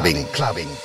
Clubbing. Clubbing.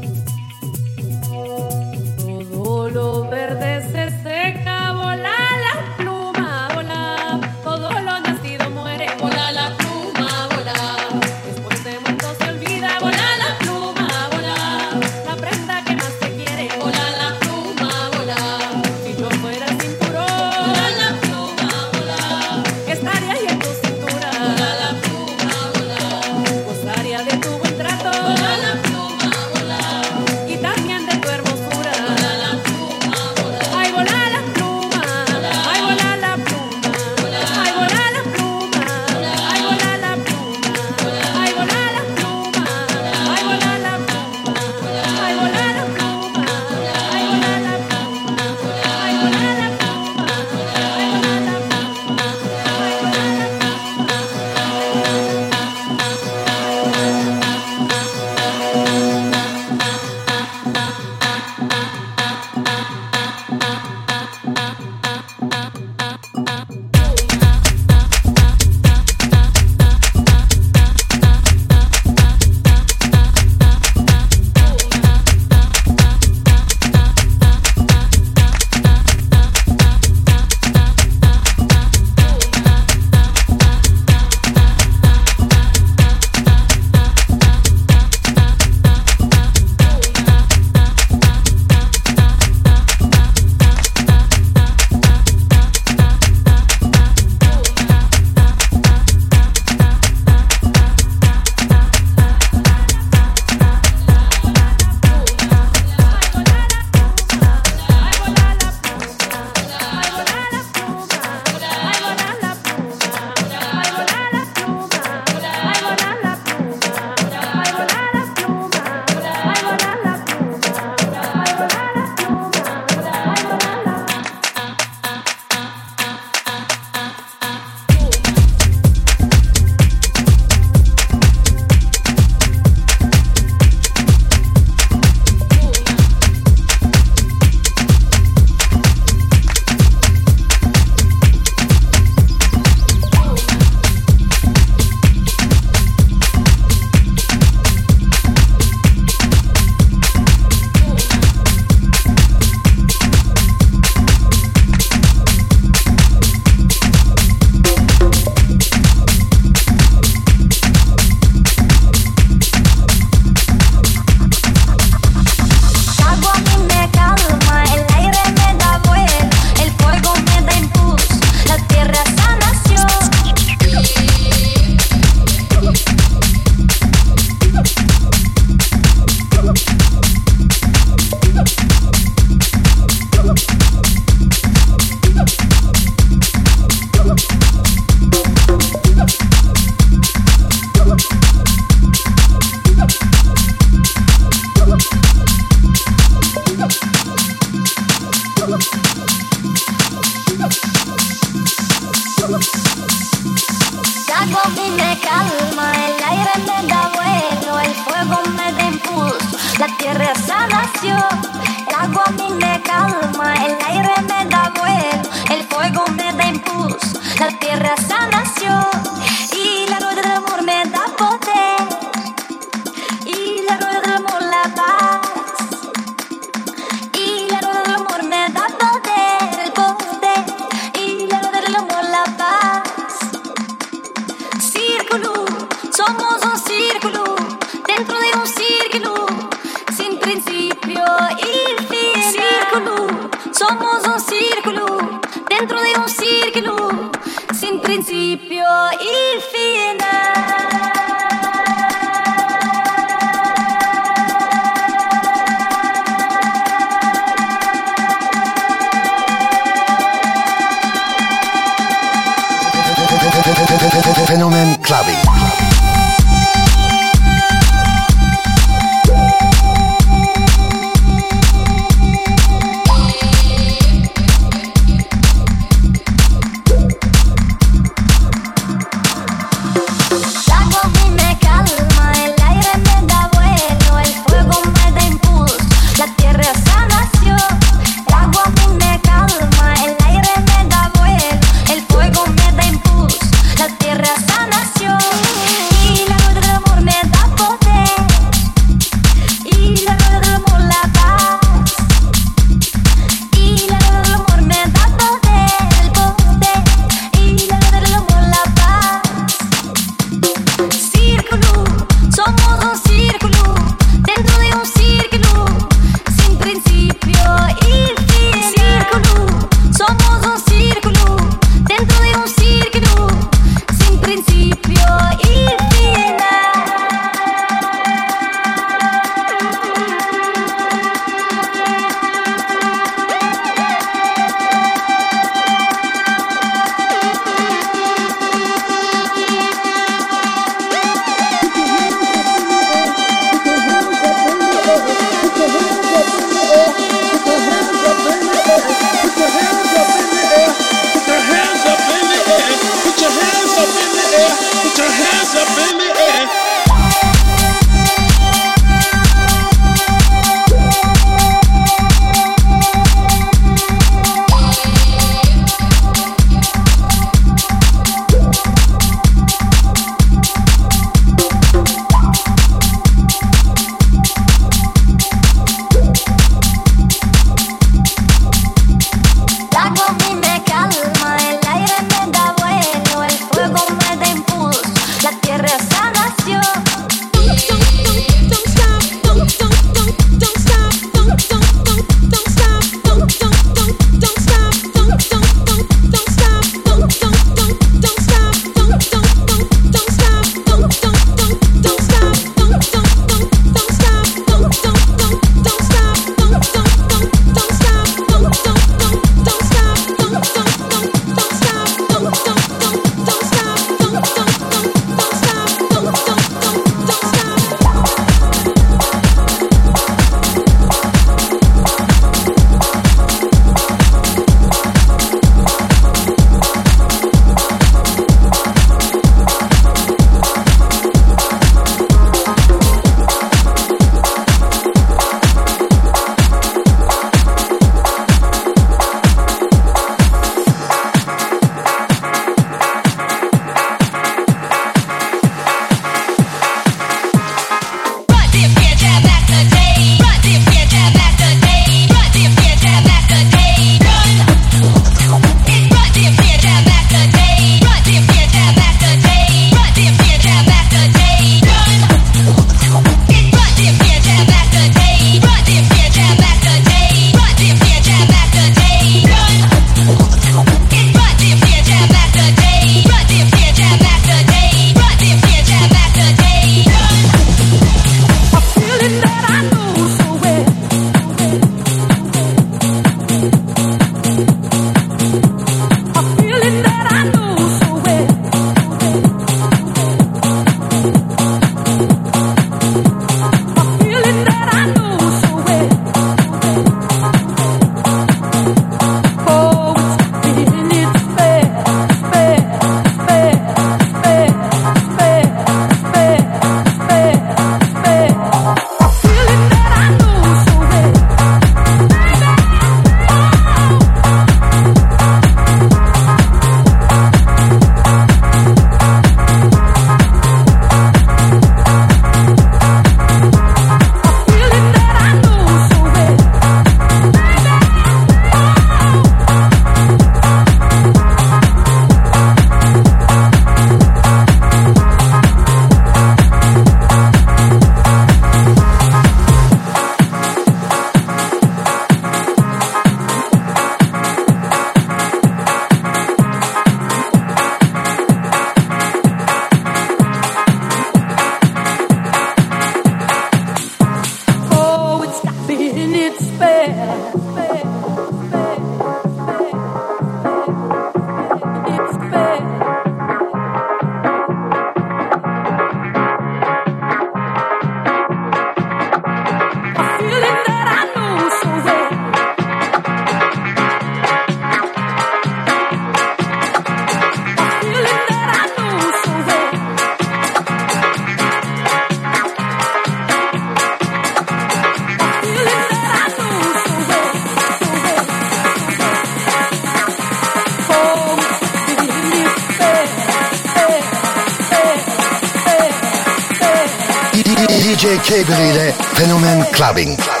Clubbing.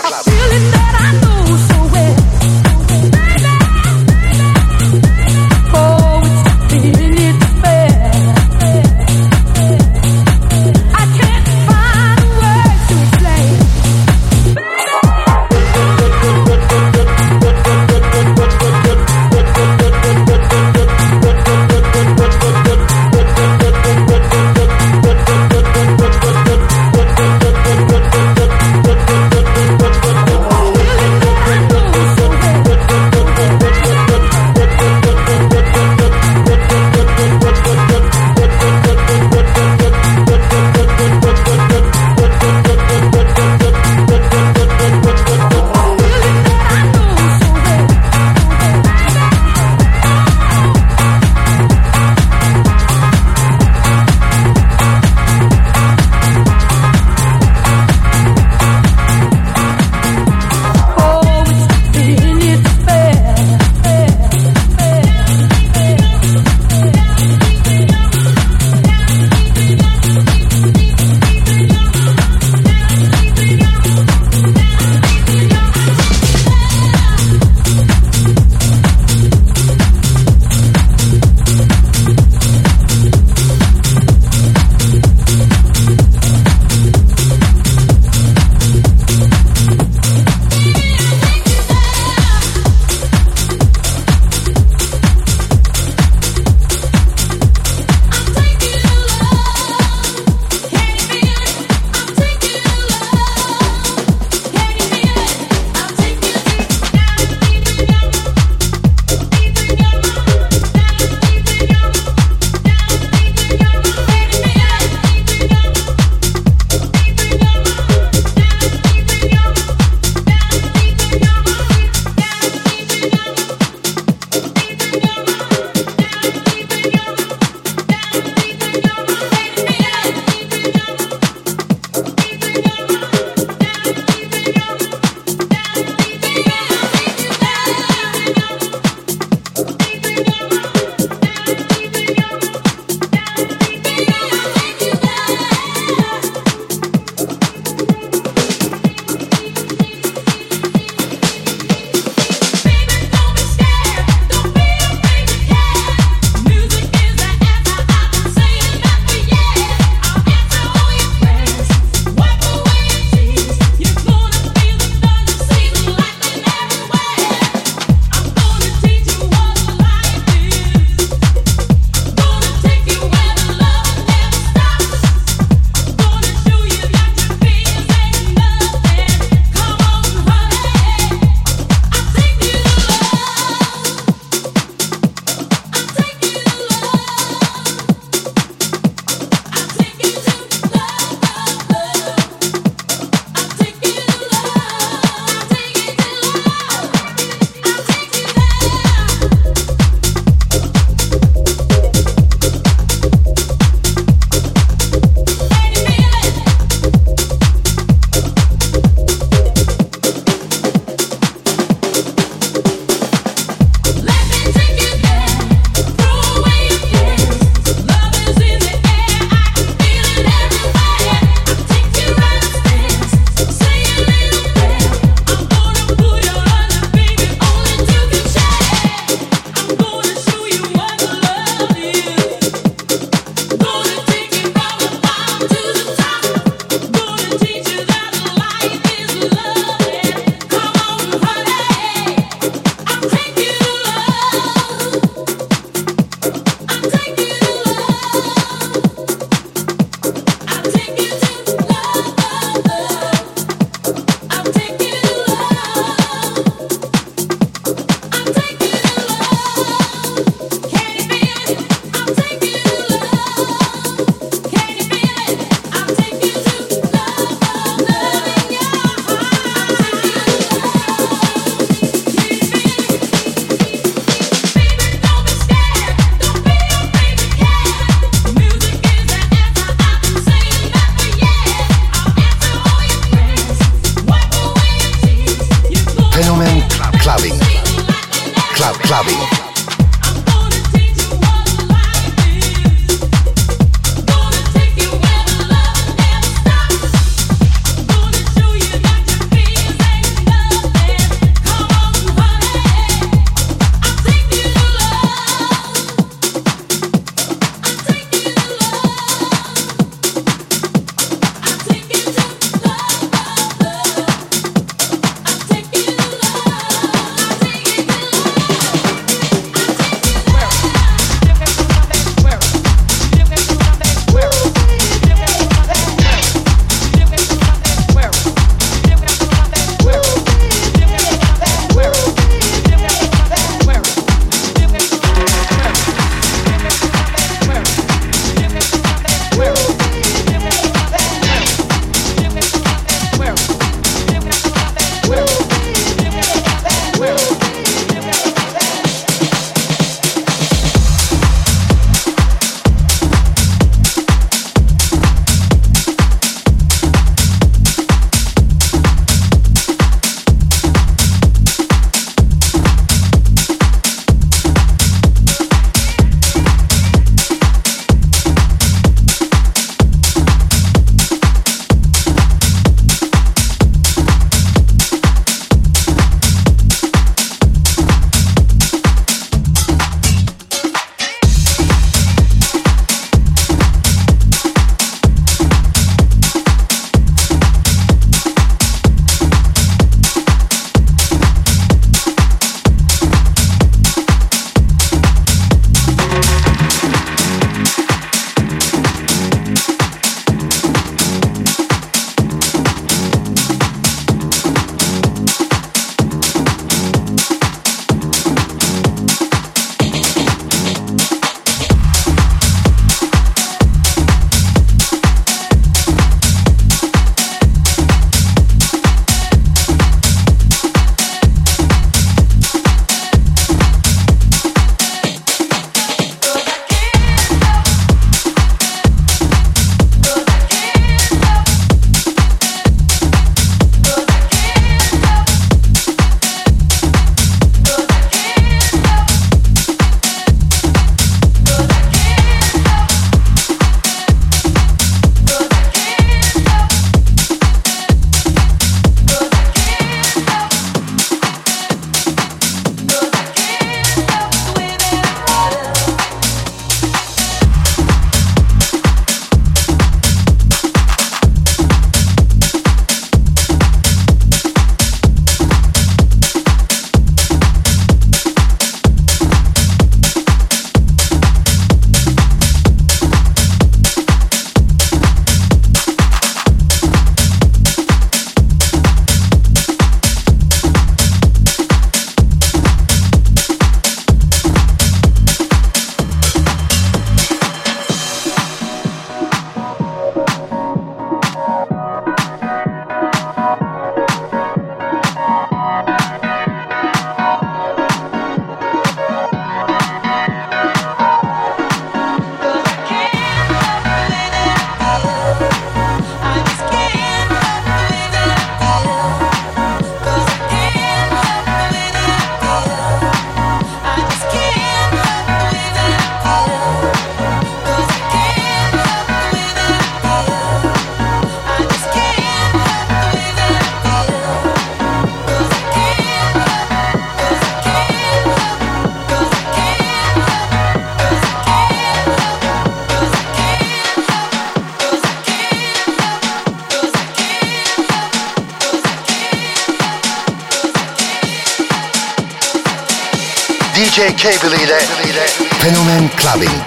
Fenomen Clubbing.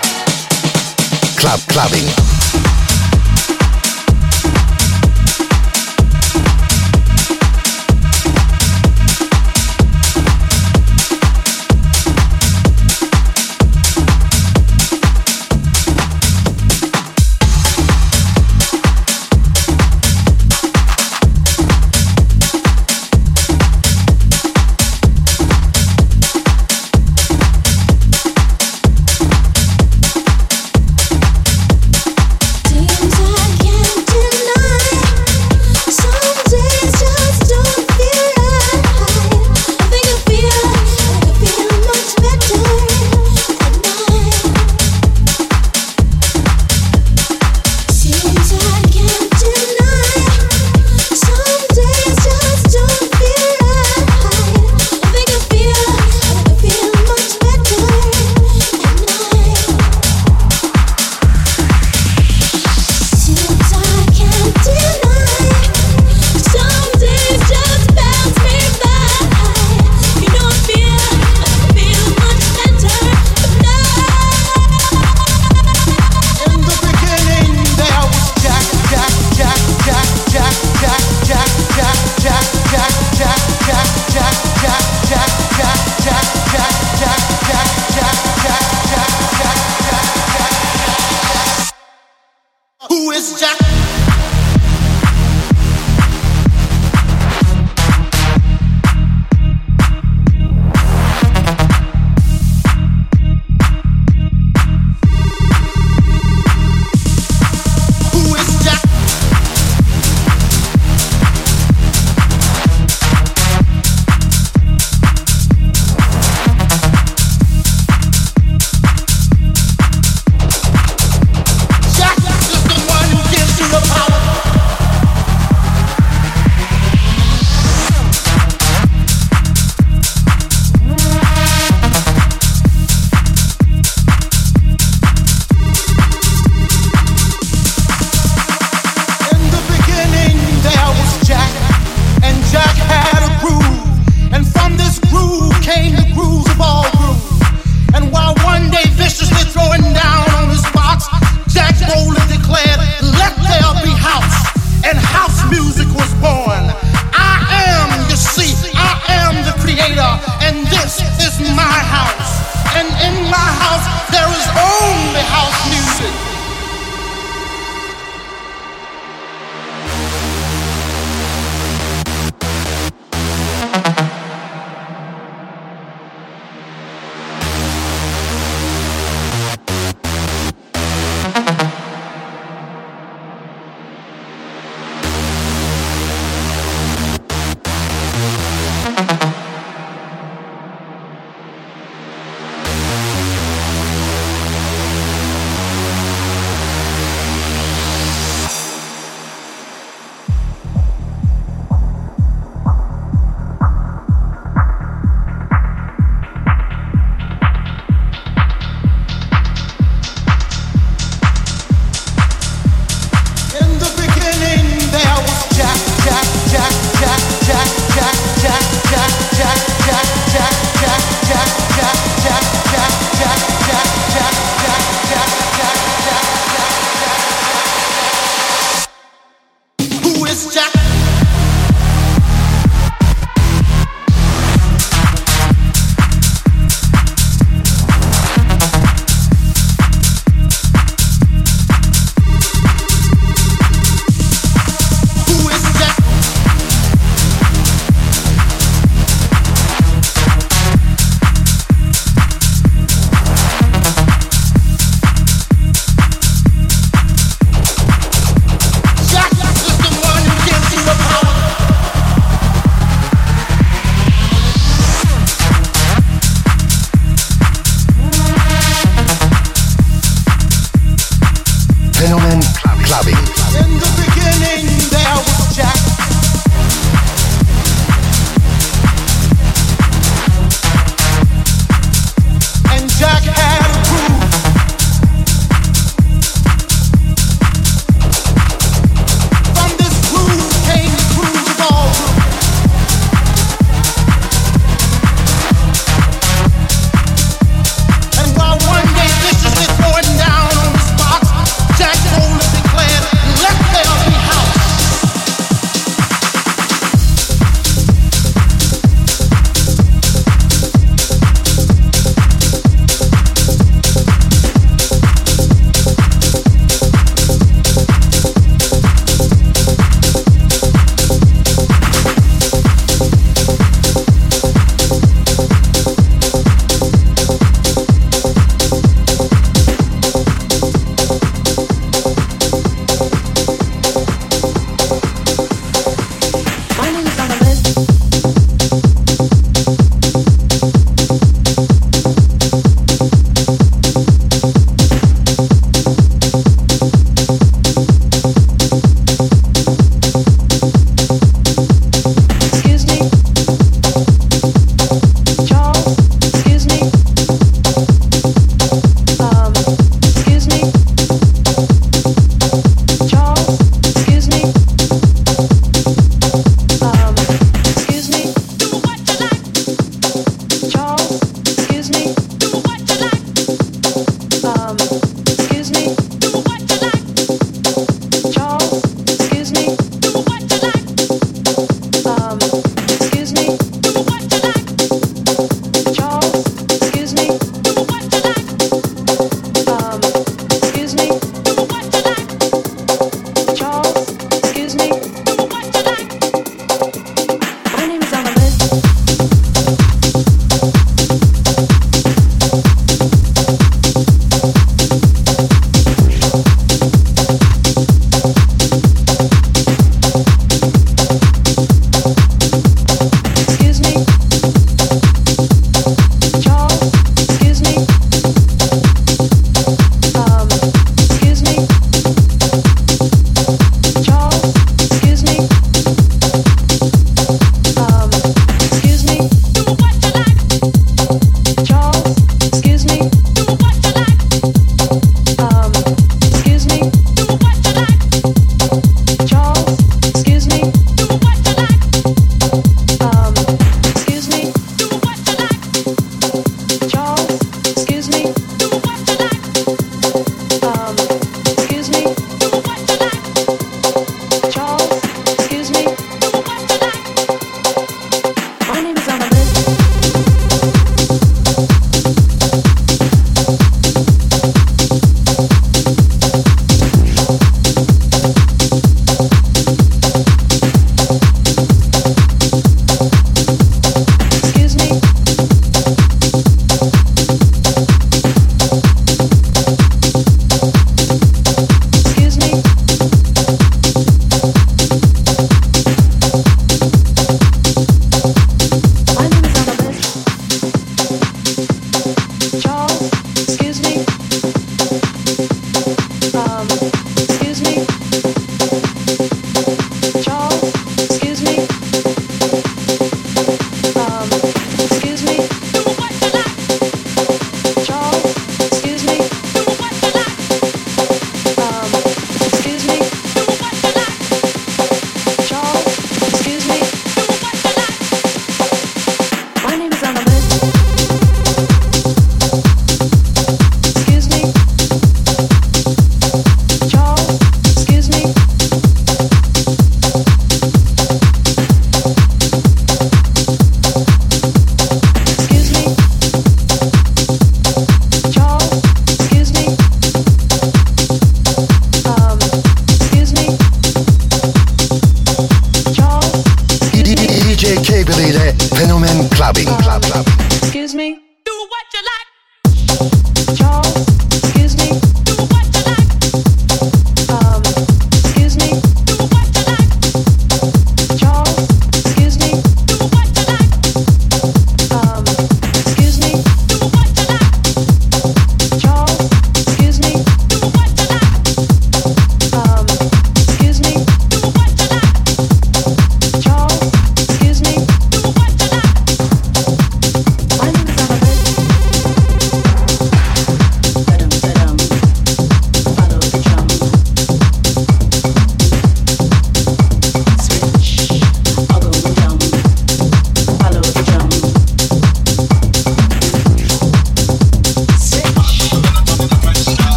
Club Clubbing.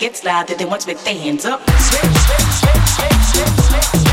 gets louder, then once with their hands up, switch, switch, switch, switch, switch, switch.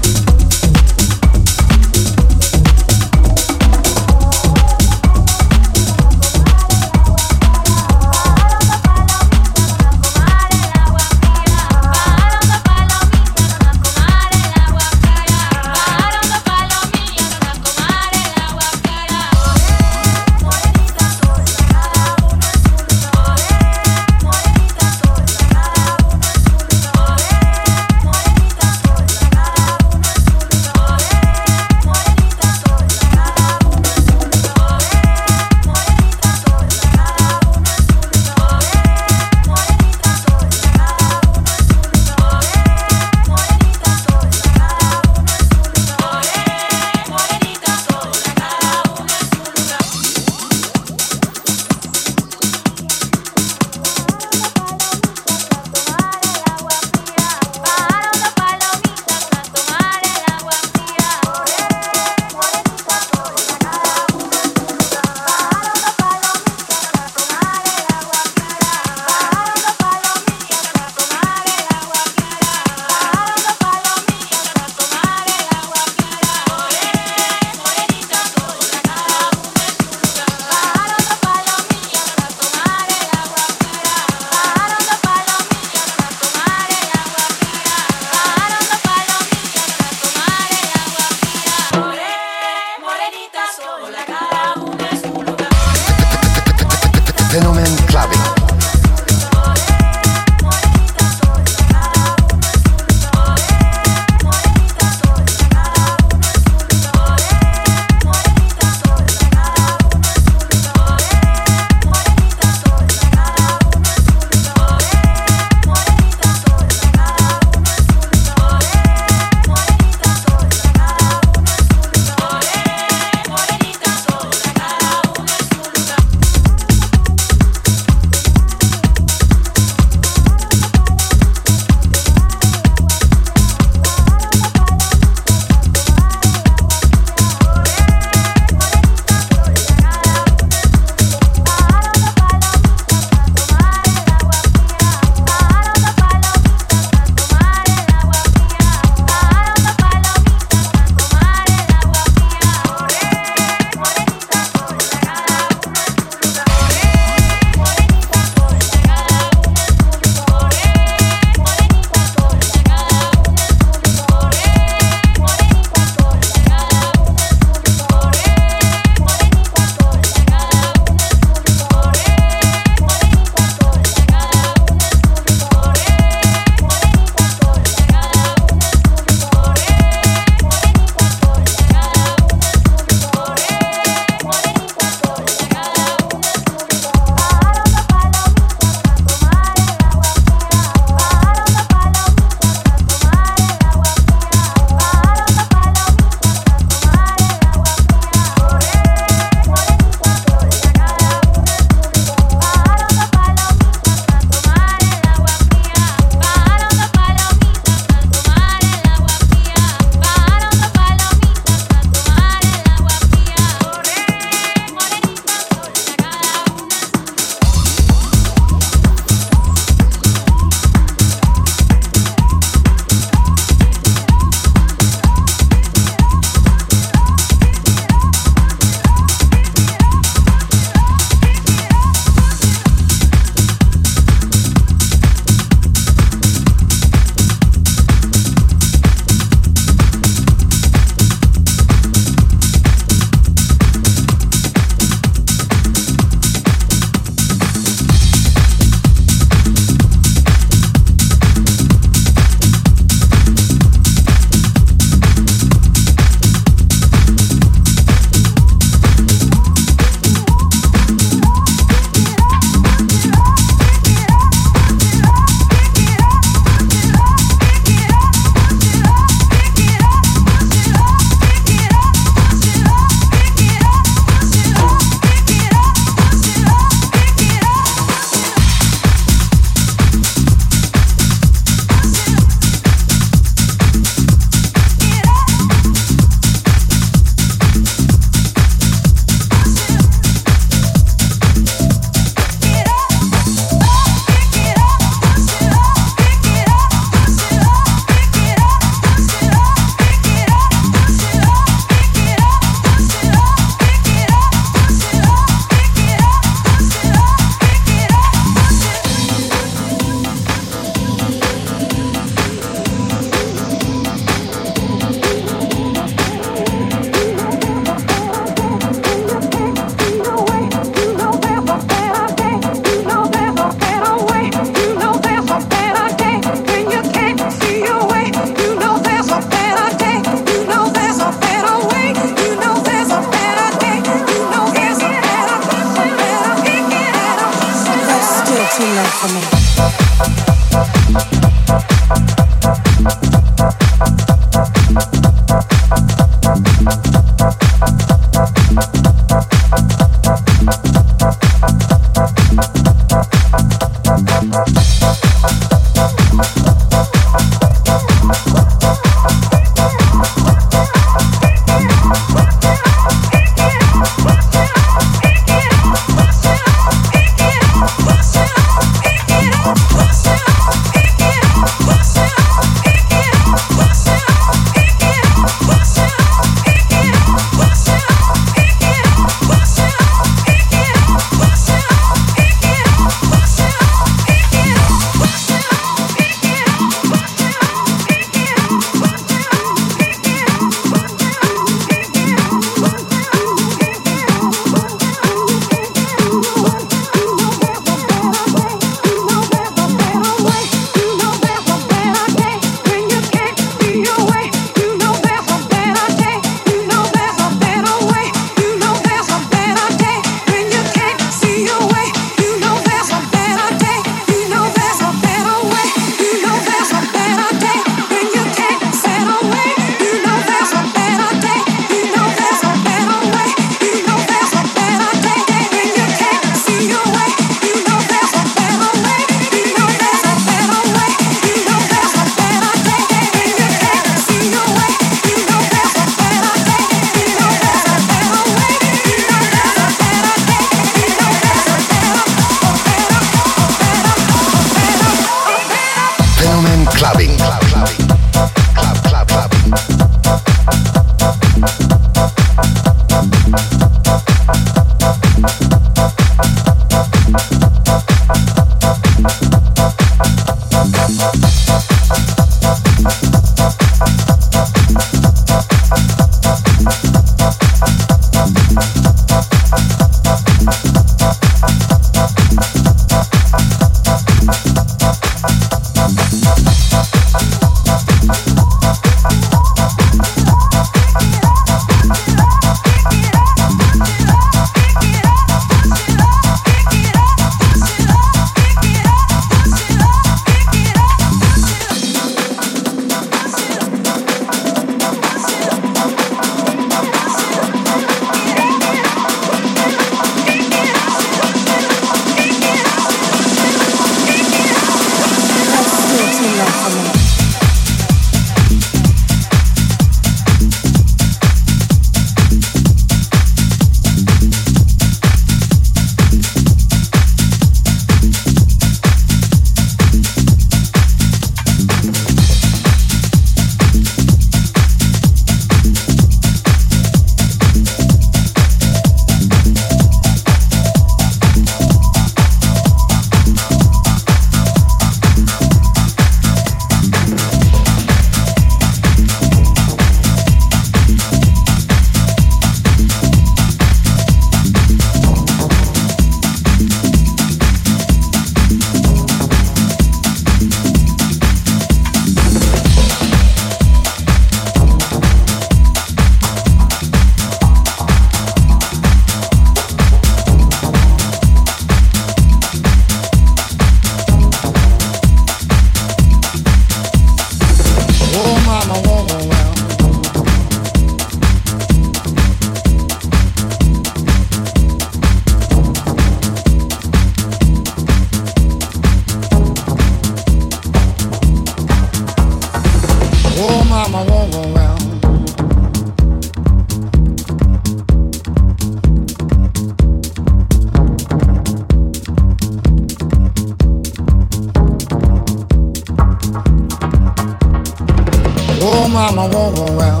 Mama, won't go well.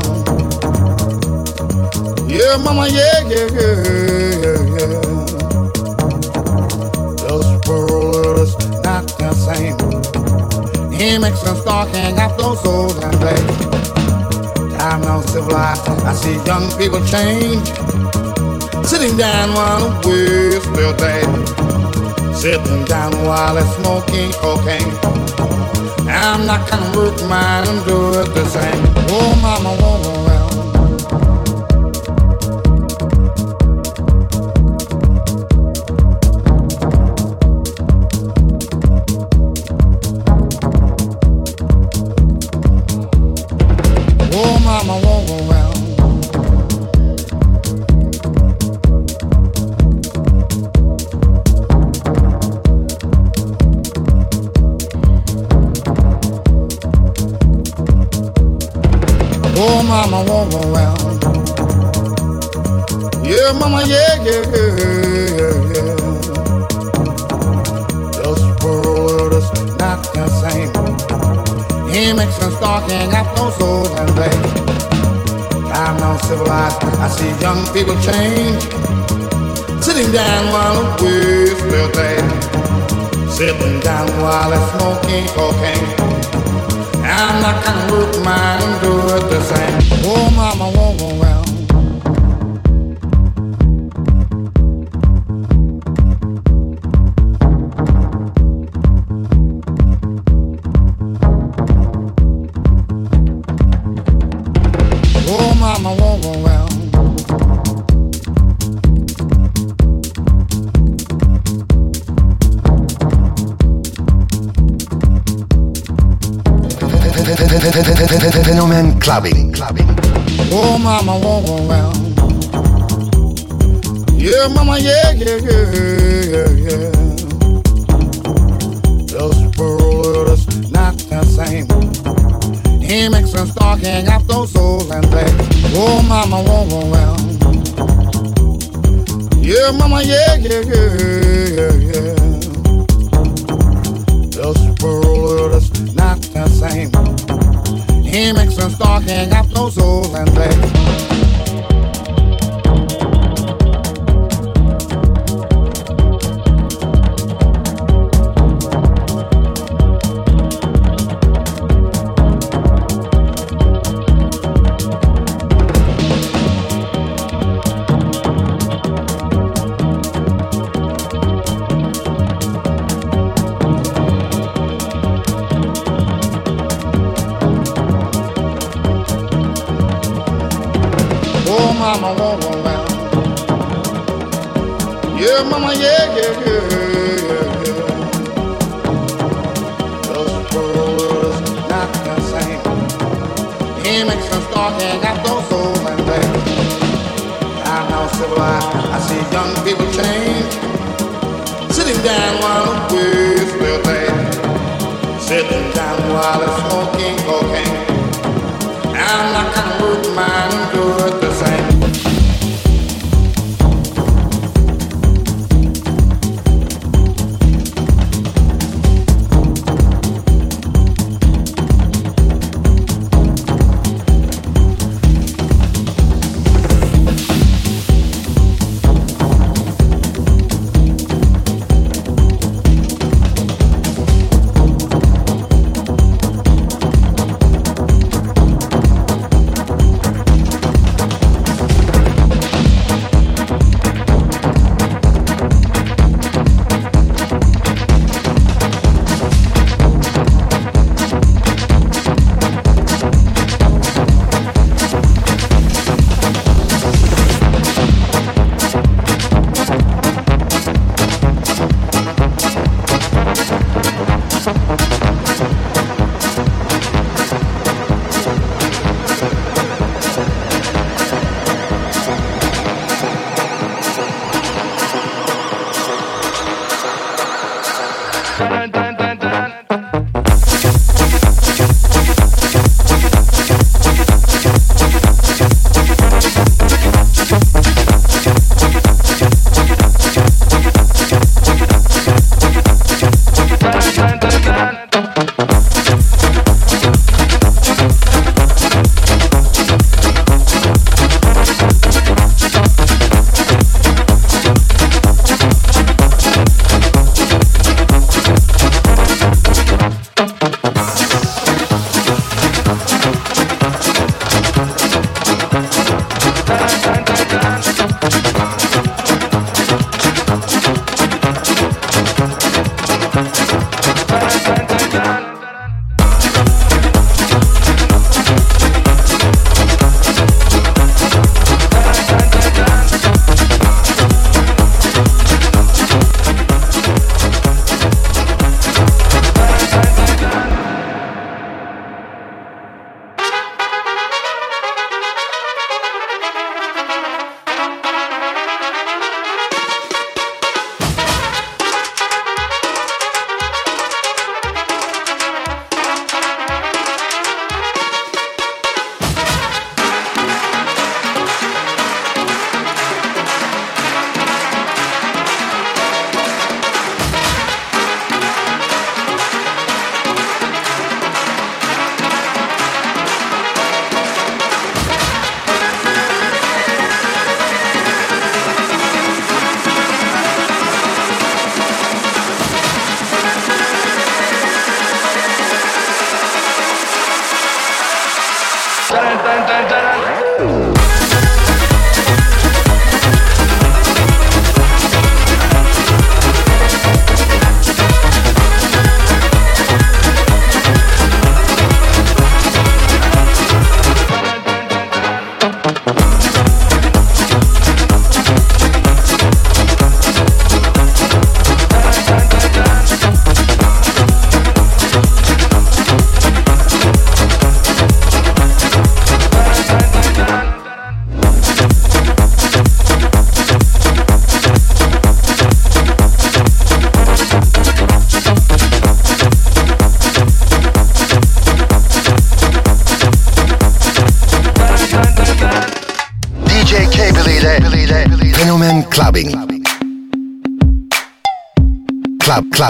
Yeah, mama, yeah, yeah, yeah, yeah, yeah. World is not the same. He makes us start hang out those souls and play. I'm now civilized. I see young people change. Sitting down the waste their day. Sitting down while they're smoking cocaine. I'm not gonna work mine and do it the same. Oh, mama, won't clubbing. Oh, mama, won't go well. Yeah, mama, yeah, yeah, yeah, yeah, yeah. World is not the same. He makes us talking up those souls and play. Oh, mama, won't go well. Yeah, mama, yeah, yeah, yeah, yeah, yeah. This He makes us talking up those souls and play. People change. Sitting down while. Sitting down while smoking cocaine. I'm not gonna work mine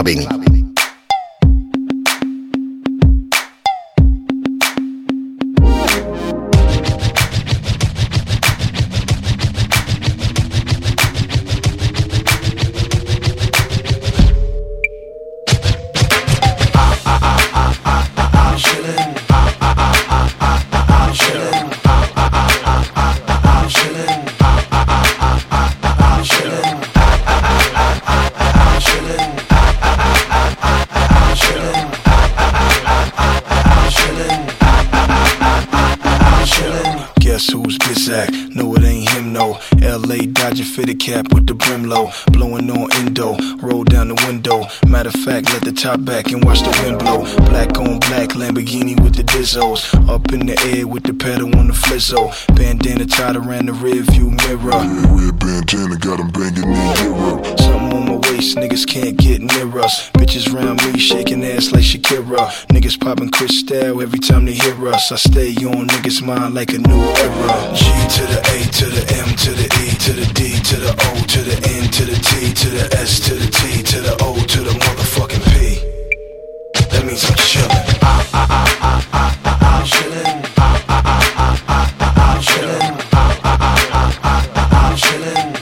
Sabin. Cap with the brim low. Blowing on endo, roll down the window. Matter fact, let the top back and watch the wind blow. Black on black Lamborghini with the Dizzos. Up in the air with the pedal on the flizzo. Bandana tied around the rear view mirror. Red bandana got him banging in Europe. Something on my waist, niggas can't get near us. Bitches round me shaking ass like Shakira. Niggas popping crystal every time they hear us. I stay on niggas' mind like a new era. G to the A to the M to the E to the D to the O to the N to the T to the S to the T to the O to the Fucking P. That means I'm chillin'. I, I, I, I, I, I'm chillin'. I, I, I, I, I, I'm chillin'. I, I, I, I, I, I'm chillin'.